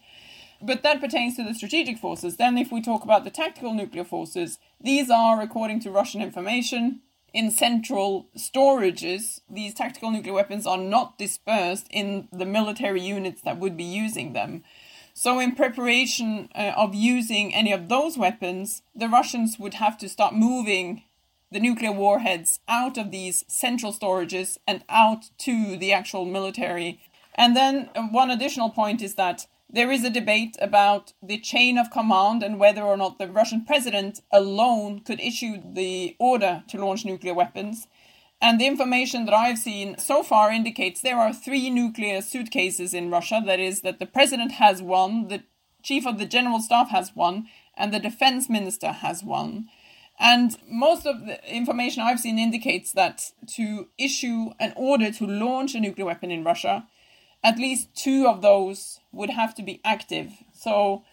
I: But that pertains to the strategic forces. Then, if we talk about the tactical nuclear forces, these are, according to Russian information, in central storages. These tactical nuclear weapons are not dispersed in the military units that would be using them. So, in preparation uh, of using any of those weapons, the Russians would have to start moving the nuclear warheads out of these central storages and out to the actual military. And then, uh, one additional point is that there is a debate about the chain of command and whether or not the Russian president alone could issue the order to launch nuclear weapons. And the information that I've seen so far indicates there are three nuclear suitcases in Russia. That is, that the president has one, the chief of the general staff has one, and the defense minister has one. And most of the information I've seen indicates that to issue an order to launch a nuclear weapon in Russia, at least two of those would have to be active. So,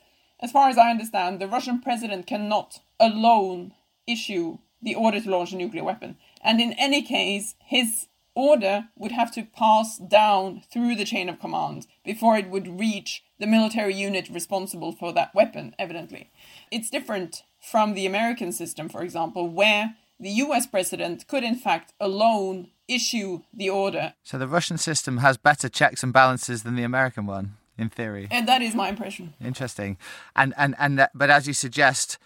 I: as far as I understand, the Russian president cannot alone issue the order to launch a nuclear weapon. And in any case, his order would have to pass down through the chain of command before it would reach the military unit responsible for that weapon, evidently. It's different from the American system, for example, where the US president could, in fact, alone issue the order.
M: So the Russian system has better checks and balances than the American one, in theory.
I: And that is my impression.
M: Interesting. And and and uh, but as you suggest,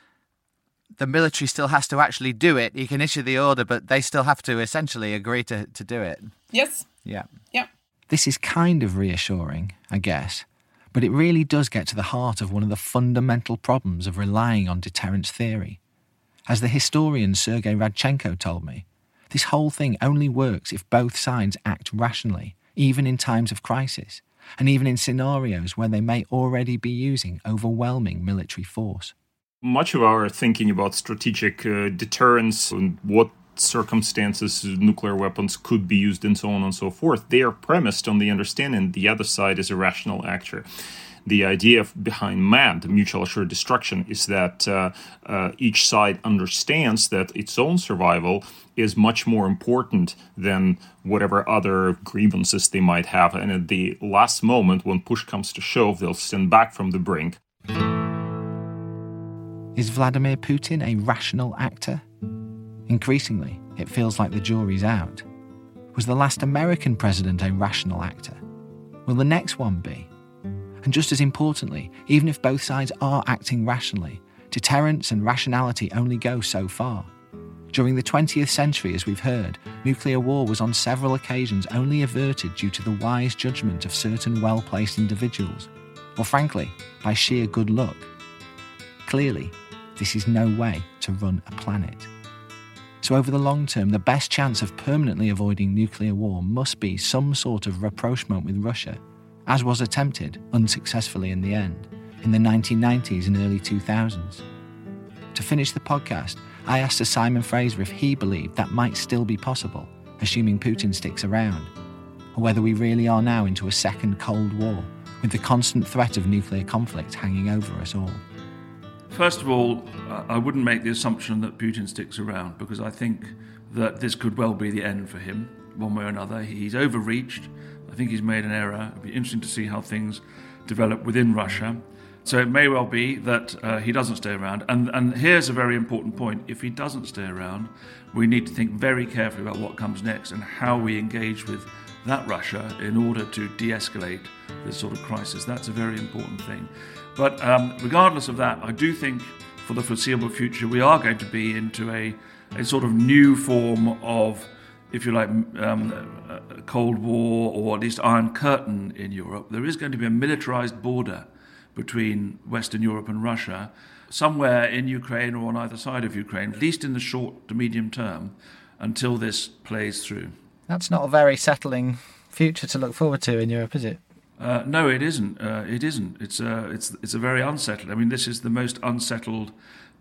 M: the military still has to actually do it. You can issue the order, but they still have to essentially agree to, to do it.
I: Yes.
M: Yeah.
I: Yeah.
A: This is kind of reassuring, I guess, but it really does get to the heart of one of the fundamental problems of relying on deterrence theory. As the historian Sergei Radchenko told me, this whole thing only works if both sides act rationally, even in times of crisis, and even in scenarios where they may already be using overwhelming military force
F: much of our thinking about strategic uh, deterrence and what circumstances nuclear weapons could be used and so on and so forth, they are premised on the understanding the other side is a rational actor. The idea behind MAD, mutual assured destruction, is that uh, uh, each side understands that its own survival is much more important than whatever other grievances they might have. And at the last moment, when push comes to shove, they'll stand back from the brink.
A: Is Vladimir Putin a rational actor? Increasingly, it feels like the jury's out. Was the last American president a rational actor? Will the next one be? And just as importantly, even if both sides are acting rationally, deterrence and rationality only go so far. During the 20th century, as we've heard, nuclear war was on several occasions only averted due to the wise judgment of certain well placed individuals, or frankly, by sheer good luck. Clearly, this is no way to run a planet. So, over the long term, the best chance of permanently avoiding nuclear war must be some sort of rapprochement with Russia, as was attempted unsuccessfully in the end in the 1990s and early 2000s. To finish the podcast, I asked Sir Simon Fraser if he believed that might still be possible, assuming Putin sticks around, or whether we really are now into a second Cold War, with the constant threat of nuclear conflict hanging over us all.
G: First of all, I wouldn't make the assumption that Putin sticks around because I think that this could well be the end for him, one way or another. He's overreached. I think he's made an error. It'd be interesting to see how things develop within Russia. So it may well be that uh, he doesn't stay around. And, and here's a very important point. If he doesn't stay around, we need to think very carefully about what comes next and how we engage with that Russia in order to de escalate this sort of crisis. That's a very important thing. But um, regardless of that, I do think for the foreseeable future we are going to be into a, a sort of new form of, if you like, um, Cold War or at least Iron Curtain in Europe. There is going to be a militarized border between Western Europe and Russia, somewhere in Ukraine or on either side of Ukraine, at least in the short to medium term, until this plays through.
M: That's not a very settling future to look forward to in Europe, is it?
G: Uh, no, it isn't. Uh, it isn't. It's a, uh, it's, it's a very unsettled. I mean, this is the most unsettled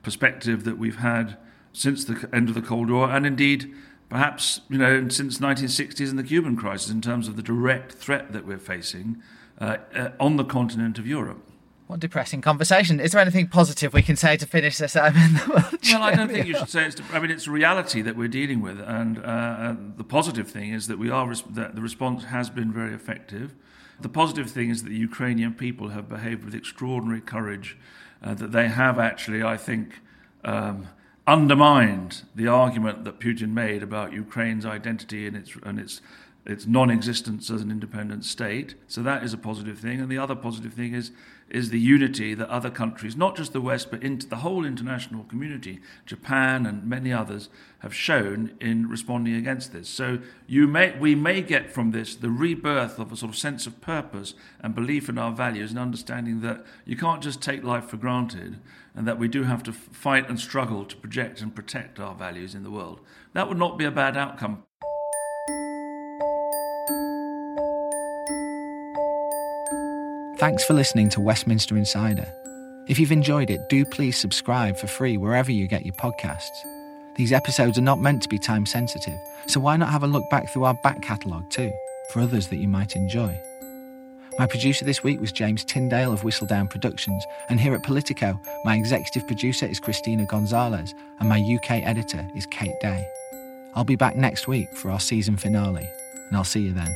G: perspective that we've had since the end of the Cold War, and indeed, perhaps you know, since 1960s and the Cuban crisis, in terms of the direct threat that we're facing uh, uh, on the continent of Europe.
M: What depressing conversation. Is there anything positive we can say to finish this,
G: well, I don't think you should say it's. I mean, it's a reality that we're dealing with, and, uh, and the positive thing is that we are that the response has been very effective. The positive thing is that the Ukrainian people have behaved with extraordinary courage, uh, that they have actually, I think, um, undermined the argument that Putin made about Ukraine's identity and its and its its non-existence as an independent state. So that is a positive thing. And the other positive thing is is the unity that other countries, not just the West, but into the whole international community, Japan and many others, have shown in responding against this. So you may, we may get from this the rebirth of a sort of sense of purpose and belief in our values and understanding that you can't just take life for granted and that we do have to fight and struggle to project and protect our values in the world. That would not be a bad outcome.
A: Thanks for listening to Westminster Insider. If you've enjoyed it, do please subscribe for free wherever you get your podcasts. These episodes are not meant to be time sensitive, so why not have a look back through our back catalogue too, for others that you might enjoy? My producer this week was James Tyndale of Whistledown Productions, and here at Politico, my executive producer is Christina Gonzalez, and my UK editor is Kate Day. I'll be back next week for our season finale, and I'll see you then.